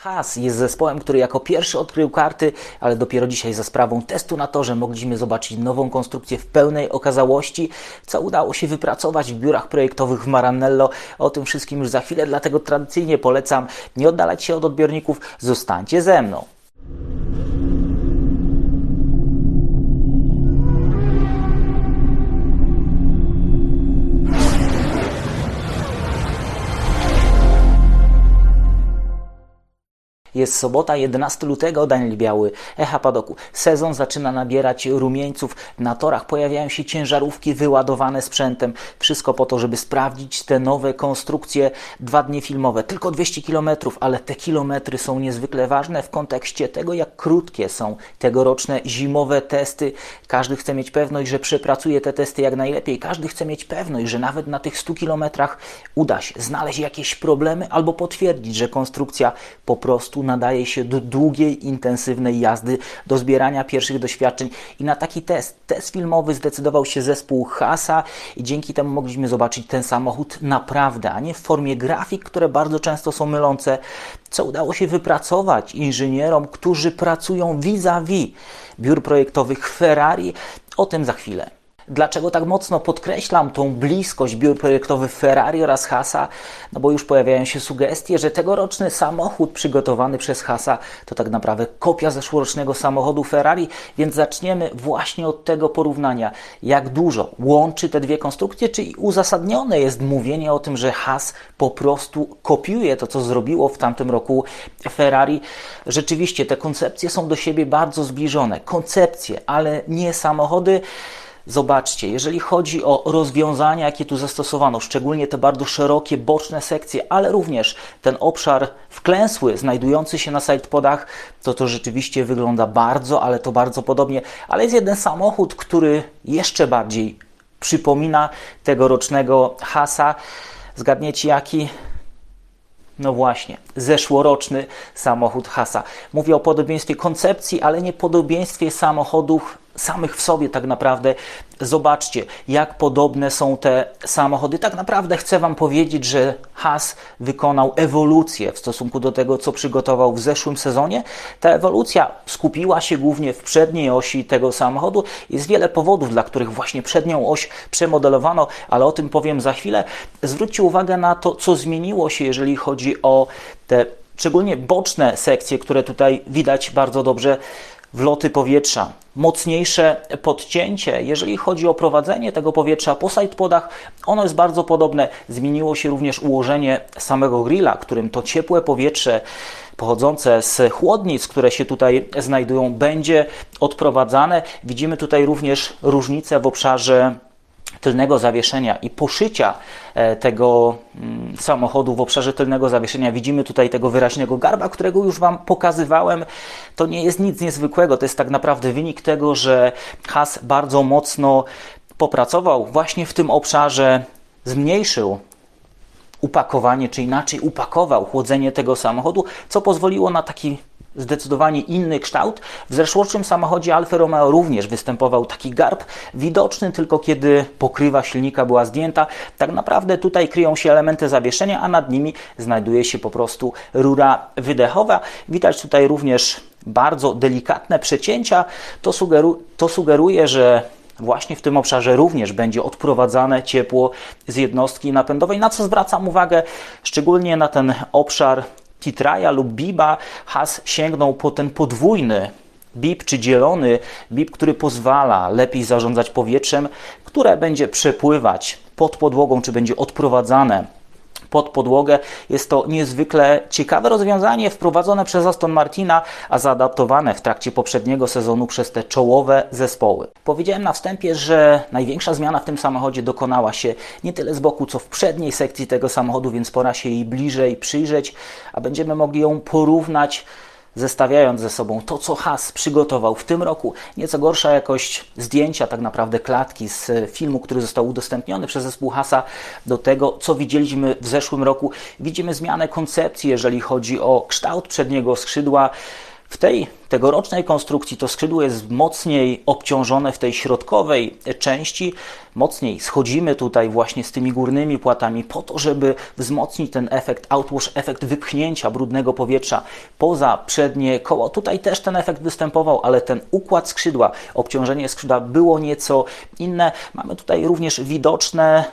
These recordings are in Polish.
Haas jest zespołem, który jako pierwszy odkrył karty, ale dopiero dzisiaj za sprawą testu na torze mogliśmy zobaczyć nową konstrukcję w pełnej okazałości, co udało się wypracować w biurach projektowych w Maranello. O tym wszystkim już za chwilę, dlatego tradycyjnie polecam nie oddalać się od odbiorników, zostańcie ze mną. Jest sobota, 11 lutego, Daniel Biały, Echa Padoku. Sezon zaczyna nabierać rumieńców. Na torach pojawiają się ciężarówki wyładowane sprzętem. Wszystko po to, żeby sprawdzić te nowe konstrukcje. Dwa dni filmowe, tylko 200 km, ale te kilometry są niezwykle ważne w kontekście tego, jak krótkie są tegoroczne zimowe testy. Każdy chce mieć pewność, że przepracuje te testy jak najlepiej. Każdy chce mieć pewność, że nawet na tych 100 kilometrach uda się znaleźć jakieś problemy albo potwierdzić, że konstrukcja po prostu nadaje się do długiej, intensywnej jazdy, do zbierania pierwszych doświadczeń i na taki test, test filmowy zdecydował się zespół Hasa i dzięki temu mogliśmy zobaczyć ten samochód naprawdę, a nie w formie grafik, które bardzo często są mylące, co udało się wypracować inżynierom, którzy pracują vis-a-vis -vis biur projektowych Ferrari. O tym za chwilę. Dlaczego tak mocno podkreślam tą bliskość biur projektowych Ferrari oraz Hasa? No bo już pojawiają się sugestie, że tegoroczny samochód przygotowany przez Hasa to tak naprawdę kopia zeszłorocznego samochodu Ferrari, więc zaczniemy właśnie od tego porównania. Jak dużo łączy te dwie konstrukcje, czy uzasadnione jest mówienie o tym, że Has po prostu kopiuje to, co zrobiło w tamtym roku Ferrari. Rzeczywiście te koncepcje są do siebie bardzo zbliżone. Koncepcje, ale nie samochody. Zobaczcie, jeżeli chodzi o rozwiązania, jakie tu zastosowano, szczególnie te bardzo szerokie boczne sekcje, ale również ten obszar wklęsły znajdujący się na sidepodach, to to rzeczywiście wygląda bardzo, ale to bardzo podobnie. Ale jest jeden samochód, który jeszcze bardziej przypomina tegorocznego Hasa. Zgadniecie jaki? No właśnie, zeszłoroczny samochód Hasa. Mówię o podobieństwie koncepcji, ale nie podobieństwie samochodów samych w sobie tak naprawdę. Zobaczcie, jak podobne są te samochody. Tak naprawdę chcę Wam powiedzieć, że Haas wykonał ewolucję w stosunku do tego, co przygotował w zeszłym sezonie. Ta ewolucja skupiła się głównie w przedniej osi tego samochodu. Jest wiele powodów, dla których właśnie przednią oś przemodelowano, ale o tym powiem za chwilę. Zwróćcie uwagę na to, co zmieniło się, jeżeli chodzi o te szczególnie boczne sekcje, które tutaj widać bardzo dobrze wloty powietrza, mocniejsze podcięcie. Jeżeli chodzi o prowadzenie tego powietrza po sidepodach, ono jest bardzo podobne. Zmieniło się również ułożenie samego grilla, którym to ciepłe powietrze pochodzące z chłodnic, które się tutaj znajdują, będzie odprowadzane. Widzimy tutaj również różnice w obszarze tylnego zawieszenia i poszycia e, tego mm, samochodu w obszarze tylnego zawieszenia. Widzimy tutaj tego wyraźnego garba, którego już Wam pokazywałem. To nie jest nic niezwykłego, to jest tak naprawdę wynik tego, że Has bardzo mocno popracował właśnie w tym obszarze, zmniejszył upakowanie, czy inaczej upakował chłodzenie tego samochodu, co pozwoliło na taki zdecydowanie inny kształt. W zeszłorocznym samochodzie Alfa Romeo również występował taki garb, widoczny tylko kiedy pokrywa silnika była zdjęta. Tak naprawdę tutaj kryją się elementy zawieszenia, a nad nimi znajduje się po prostu rura wydechowa. Widać tutaj również bardzo delikatne przecięcia. To, sugeru to sugeruje, że właśnie w tym obszarze również będzie odprowadzane ciepło z jednostki napędowej, na co zwracam uwagę szczególnie na ten obszar Titraja lub Biba Has sięgnął po ten podwójny bib czy dzielony bib, który pozwala lepiej zarządzać powietrzem, które będzie przepływać pod podłogą, czy będzie odprowadzane pod podłogę. Jest to niezwykle ciekawe rozwiązanie wprowadzone przez Aston Martina, a zaadaptowane w trakcie poprzedniego sezonu przez te czołowe zespoły. Powiedziałem na wstępie, że największa zmiana w tym samochodzie dokonała się nie tyle z boku, co w przedniej sekcji tego samochodu, więc pora się jej bliżej przyjrzeć, a będziemy mogli ją porównać zestawiając ze sobą to, co Has przygotował w tym roku, nieco gorsza jakość zdjęcia, tak naprawdę klatki z filmu, który został udostępniony przez zespół Hasa, do tego, co widzieliśmy w zeszłym roku. Widzimy zmianę koncepcji, jeżeli chodzi o kształt przedniego skrzydła. W tej tegorocznej konstrukcji to skrzydło jest mocniej obciążone w tej środkowej części. Mocniej schodzimy tutaj właśnie z tymi górnymi płatami po to, żeby wzmocnić ten efekt outwash, efekt wypchnięcia brudnego powietrza poza przednie koło. Tutaj też ten efekt występował, ale ten układ skrzydła, obciążenie skrzydła było nieco inne. Mamy tutaj również widoczne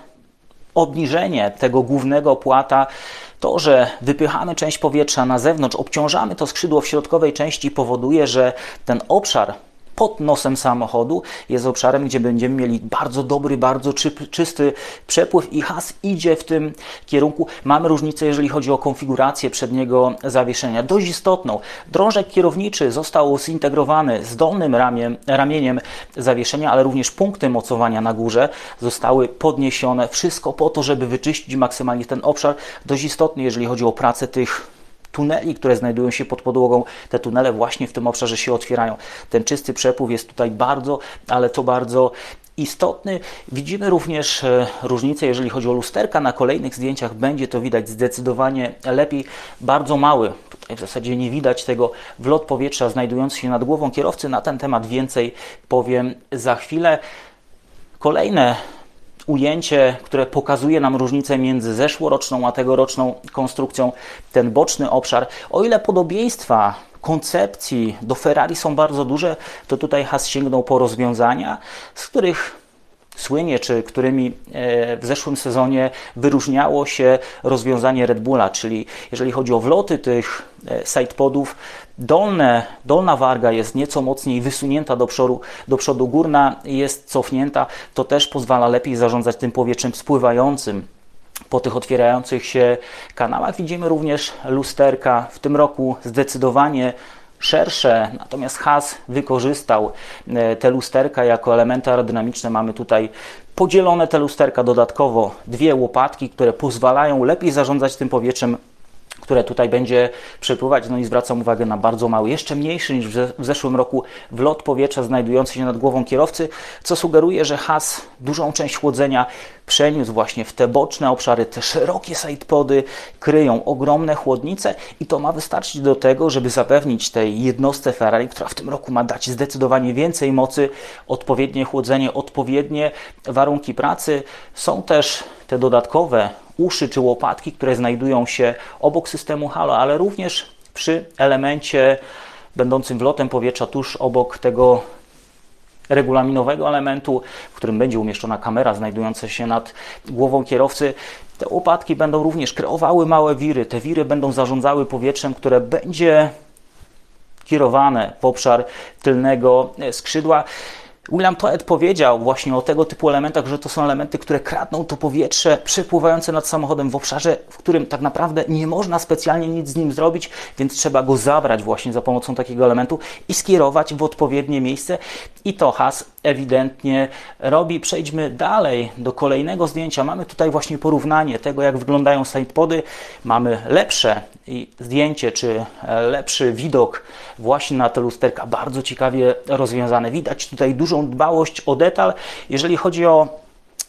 obniżenie tego głównego płata. To, że wypychamy część powietrza na zewnątrz, obciążamy to skrzydło w środkowej części, powoduje, że ten obszar pod nosem samochodu jest obszarem, gdzie będziemy mieli bardzo dobry, bardzo czy, czysty przepływ i has idzie w tym kierunku. Mamy różnicę, jeżeli chodzi o konfigurację przedniego zawieszenia. Dość istotną. Drążek kierowniczy został zintegrowany z dolnym ramiem, ramieniem zawieszenia, ale również punkty mocowania na górze zostały podniesione. Wszystko po to, żeby wyczyścić maksymalnie ten obszar. Dość istotny, jeżeli chodzi o pracę tych tuneli, które znajdują się pod podłogą, te tunele właśnie w tym obszarze się otwierają. Ten czysty przepływ jest tutaj bardzo, ale to bardzo istotny. Widzimy również e, różnicę, jeżeli chodzi o lusterka. Na kolejnych zdjęciach będzie to widać zdecydowanie lepiej. Bardzo mały, tutaj w zasadzie nie widać tego, wlot powietrza znajdujący się nad głową kierowcy. Na ten temat więcej powiem za chwilę. Kolejne ujęcie, które pokazuje nam różnicę między zeszłoroczną a tegoroczną konstrukcją, ten boczny obszar. O ile podobieństwa koncepcji do Ferrari są bardzo duże, to tutaj Haas sięgnął po rozwiązania, z których słynie, czy którymi e, w zeszłym sezonie wyróżniało się rozwiązanie Red Bulla, czyli jeżeli chodzi o wloty tych e, sidepodów, dolne, dolna warga jest nieco mocniej wysunięta do przodu, do przodu, górna jest cofnięta, to też pozwala lepiej zarządzać tym powietrzem spływającym po tych otwierających się kanałach. Widzimy również lusterka w tym roku zdecydowanie szersze, natomiast Haas wykorzystał e, te lusterka jako elementy aerodynamiczne. Mamy tutaj podzielone te lusterka dodatkowo, dwie łopatki, które pozwalają lepiej zarządzać tym powietrzem które tutaj będzie przepływać. No i zwracam uwagę na bardzo mały, jeszcze mniejszy niż w zeszłym roku wlot powietrza znajdujący się nad głową kierowcy, co sugeruje, że has dużą część chłodzenia przeniósł właśnie w te boczne obszary, te szerokie sidepody kryją ogromne chłodnice i to ma wystarczyć do tego, żeby zapewnić tej jednostce Ferrari, która w tym roku ma dać zdecydowanie więcej mocy, odpowiednie chłodzenie, odpowiednie warunki pracy. Są też te dodatkowe uszy czy łopatki, które znajdują się obok systemu halo, ale również przy elemencie będącym wlotem powietrza tuż obok tego regulaminowego elementu, w którym będzie umieszczona kamera znajdująca się nad głową kierowcy. Te łopatki będą również kreowały małe wiry. Te wiry będą zarządzały powietrzem, które będzie kierowane w obszar tylnego skrzydła. William Toet powiedział właśnie o tego typu elementach, że to są elementy, które kradną to powietrze przepływające nad samochodem w obszarze, w którym tak naprawdę nie można specjalnie nic z nim zrobić, więc trzeba go zabrać właśnie za pomocą takiego elementu i skierować w odpowiednie miejsce. I to Has ewidentnie robi. Przejdźmy dalej do kolejnego zdjęcia. Mamy tutaj właśnie porównanie tego, jak wyglądają sidepody. Mamy lepsze zdjęcie, czy lepszy widok właśnie na te lusterka. Bardzo ciekawie rozwiązane. Widać tutaj dużą dbałość o detal. Jeżeli chodzi o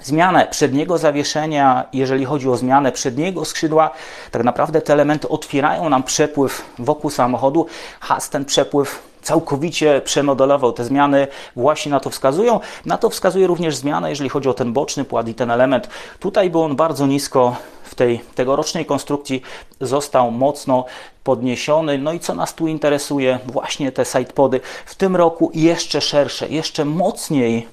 zmianę przedniego zawieszenia, jeżeli chodzi o zmianę przedniego skrzydła, tak naprawdę te elementy otwierają nam przepływ wokół samochodu. Has ten przepływ całkowicie przemodelował. Te zmiany właśnie na to wskazują. Na to wskazuje również zmiana, jeżeli chodzi o ten boczny płat i ten element. Tutaj był on bardzo nisko w tej tegorocznej konstrukcji został mocno podniesiony. No i co nas tu interesuje? Właśnie te sidepody. W tym roku jeszcze szersze, jeszcze mocniej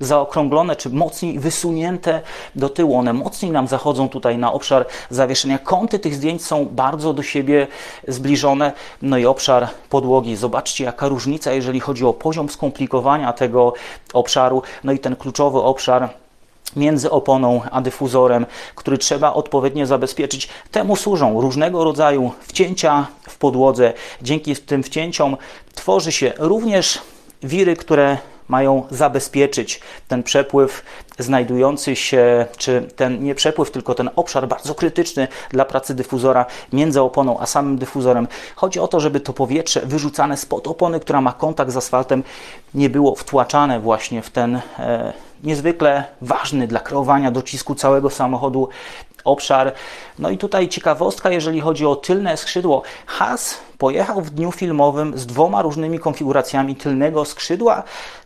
zaokrąglone czy mocniej wysunięte do tyłu. One mocniej nam zachodzą tutaj na obszar zawieszenia. Kąty tych zdjęć są bardzo do siebie zbliżone. No i obszar podłogi. Zobaczcie, jaka różnica, jeżeli chodzi o poziom skomplikowania tego obszaru. No i ten kluczowy obszar między oponą a dyfuzorem, który trzeba odpowiednio zabezpieczyć. Temu służą różnego rodzaju wcięcia w podłodze. Dzięki tym wcięciom tworzy się również wiry, które mają zabezpieczyć ten przepływ znajdujący się, czy ten nie przepływ, tylko ten obszar bardzo krytyczny dla pracy dyfuzora między oponą a samym dyfuzorem. Chodzi o to, żeby to powietrze wyrzucane spod opony, która ma kontakt z asfaltem, nie było wtłaczane właśnie w ten e, niezwykle ważny dla kreowania docisku całego samochodu obszar. No i tutaj ciekawostka, jeżeli chodzi o tylne skrzydło. Haas pojechał w dniu filmowym z dwoma różnymi konfiguracjami tylnego skrzydła,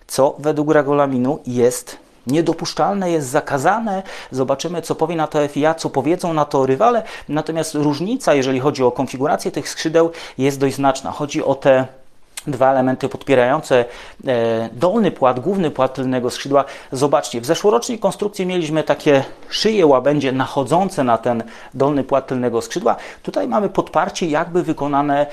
co według regulaminu jest niedopuszczalne, jest zakazane. Zobaczymy, co powie na to FIA, co powiedzą na to rywale. Natomiast różnica, jeżeli chodzi o konfigurację tych skrzydeł, jest dość znaczna. Chodzi o te dwa elementy podpierające e, dolny płat, główny płat tylnego skrzydła. Zobaczcie, w zeszłorocznej konstrukcji mieliśmy takie szyje łabędzie nachodzące na ten dolny płat tylnego skrzydła. Tutaj mamy podparcie jakby wykonane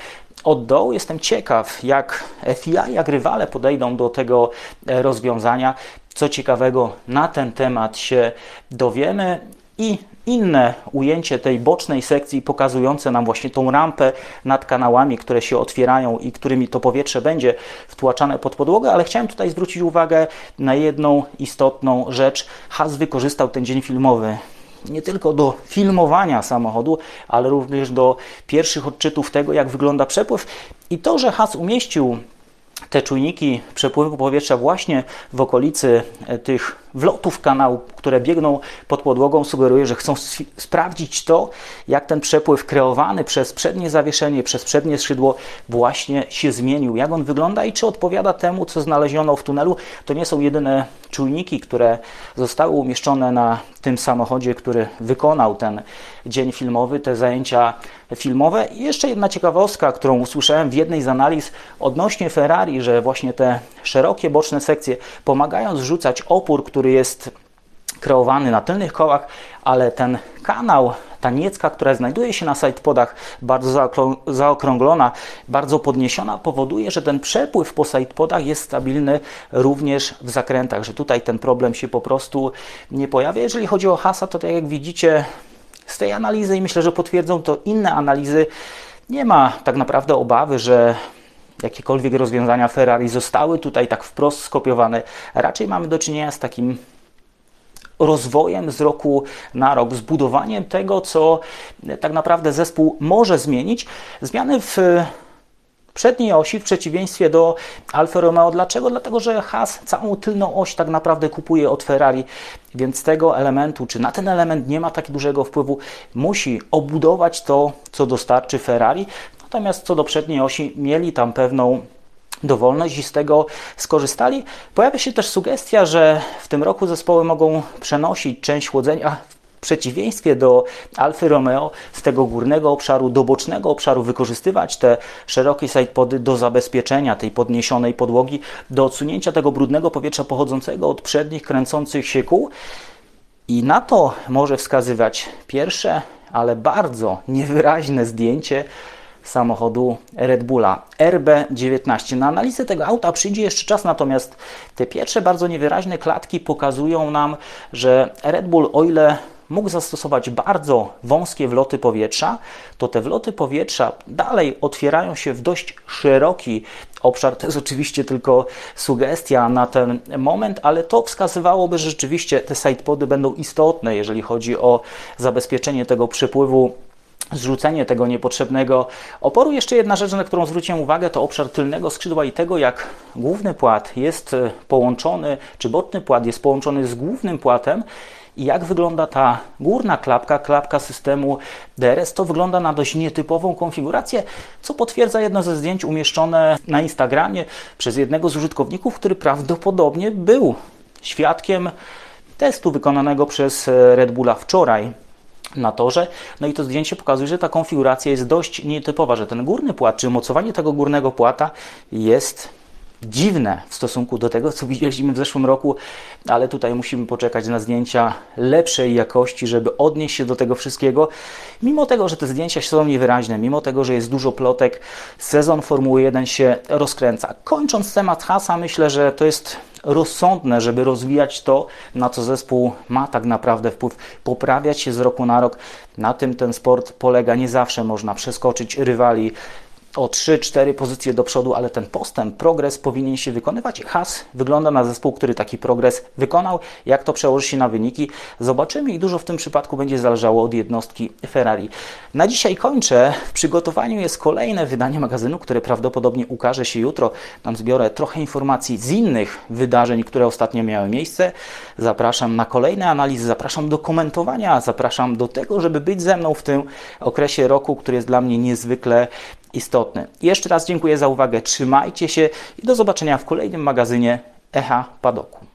od dołu. Jestem ciekaw, jak FIA, jak rywale podejdą do tego e, rozwiązania. Co ciekawego na ten temat się dowiemy i inne ujęcie tej bocznej sekcji pokazujące nam właśnie tą rampę nad kanałami, które się otwierają i którymi to powietrze będzie wtłaczane pod podłogę, ale chciałem tutaj zwrócić uwagę na jedną istotną rzecz. Has wykorzystał ten dzień filmowy nie tylko do filmowania samochodu, ale również do pierwszych odczytów tego, jak wygląda przepływ. I to, że Has umieścił te czujniki przepływu powietrza właśnie w okolicy e, tych wlotów kanału, które biegną pod podłogą, sugeruje, że chcą sprawdzić to, jak ten przepływ kreowany przez przednie zawieszenie, przez przednie skrzydło właśnie się zmienił, jak on wygląda i czy odpowiada temu, co znaleziono w tunelu. To nie są jedyne czujniki, które zostały umieszczone na tym samochodzie, który wykonał ten dzień filmowy, te zajęcia filmowe. I jeszcze jedna ciekawostka, którą usłyszałem w jednej z analiz odnośnie Ferrari, że właśnie te szerokie boczne sekcje pomagają zrzucać opór, który jest kreowany na tylnych kołach, ale ten kanał, ta niecka, która znajduje się na sidepodach, bardzo zaokrąglona, bardzo podniesiona, powoduje, że ten przepływ po sidepodach jest stabilny również w zakrętach, że tutaj ten problem się po prostu nie pojawia. Jeżeli chodzi o hasa, to tak jak widzicie z tej analizy i myślę, że potwierdzą to inne analizy, nie ma tak naprawdę obawy, że jakiekolwiek rozwiązania Ferrari zostały tutaj tak wprost skopiowane. Raczej mamy do czynienia z takim rozwojem z roku na rok, zbudowaniem tego, co tak naprawdę zespół może zmienić. Zmiany w przedniej osi w przeciwieństwie do Alfa Romeo. Dlaczego? Dlatego, że Haas całą tylną oś tak naprawdę kupuje od Ferrari, więc tego elementu, czy na ten element nie ma tak dużego wpływu, musi obudować to, co dostarczy Ferrari. Natomiast co do przedniej osi, mieli tam pewną dowolność i z tego skorzystali. Pojawia się też sugestia, że w tym roku zespoły mogą przenosić część chłodzenia w przeciwieństwie do Alfy Romeo z tego górnego obszaru do bocznego obszaru wykorzystywać te szerokie sidepody do zabezpieczenia tej podniesionej podłogi, do odsunięcia tego brudnego powietrza pochodzącego od przednich kręcących się kół. I na to może wskazywać pierwsze, ale bardzo niewyraźne zdjęcie samochodu Red Bulla RB19. Na analizę tego auta przyjdzie jeszcze czas, natomiast te pierwsze bardzo niewyraźne klatki pokazują nam, że Red Bull, o ile mógł zastosować bardzo wąskie wloty powietrza, to te wloty powietrza dalej otwierają się w dość szeroki obszar. To jest oczywiście tylko sugestia na ten moment, ale to wskazywałoby, że rzeczywiście te sidepody będą istotne, jeżeli chodzi o zabezpieczenie tego przepływu zrzucenie tego niepotrzebnego oporu. Jeszcze jedna rzecz, na którą zwróciłem uwagę, to obszar tylnego skrzydła i tego, jak główny płat jest e, połączony, czy boczny płat jest połączony z głównym płatem i jak wygląda ta górna klapka, klapka systemu DRS. To wygląda na dość nietypową konfigurację, co potwierdza jedno ze zdjęć umieszczone na Instagramie przez jednego z użytkowników, który prawdopodobnie był świadkiem testu wykonanego przez e, Red Bulla wczoraj na torze. No i to zdjęcie pokazuje, że ta konfiguracja jest dość nietypowa, że ten górny płat, czy mocowanie tego górnego płata jest dziwne w stosunku do tego, co widzieliśmy w zeszłym roku, ale tutaj musimy poczekać na zdjęcia lepszej jakości, żeby odnieść się do tego wszystkiego. Mimo tego, że te zdjęcia są niewyraźne, mimo tego, że jest dużo plotek, sezon Formuły 1 się rozkręca. Kończąc temat hasa, myślę, że to jest rozsądne, żeby rozwijać to, na co zespół ma tak naprawdę wpływ, poprawiać się z roku na rok. Na tym ten sport polega. Nie zawsze można przeskoczyć rywali o 3-4 pozycje do przodu, ale ten postęp, progres powinien się wykonywać. Has wygląda na zespół, który taki progres wykonał. Jak to przełoży się na wyniki, zobaczymy i dużo w tym przypadku będzie zależało od jednostki Ferrari. Na dzisiaj kończę. W przygotowaniu jest kolejne wydanie magazynu, które prawdopodobnie ukaże się jutro. Tam zbiorę trochę informacji z innych wydarzeń, które ostatnio miały miejsce. Zapraszam na kolejne analizy, zapraszam do komentowania, zapraszam do tego, żeby być ze mną w tym okresie roku, który jest dla mnie niezwykle istotny. Jeszcze raz dziękuję za uwagę, trzymajcie się i do zobaczenia w kolejnym magazynie Echa Padoku.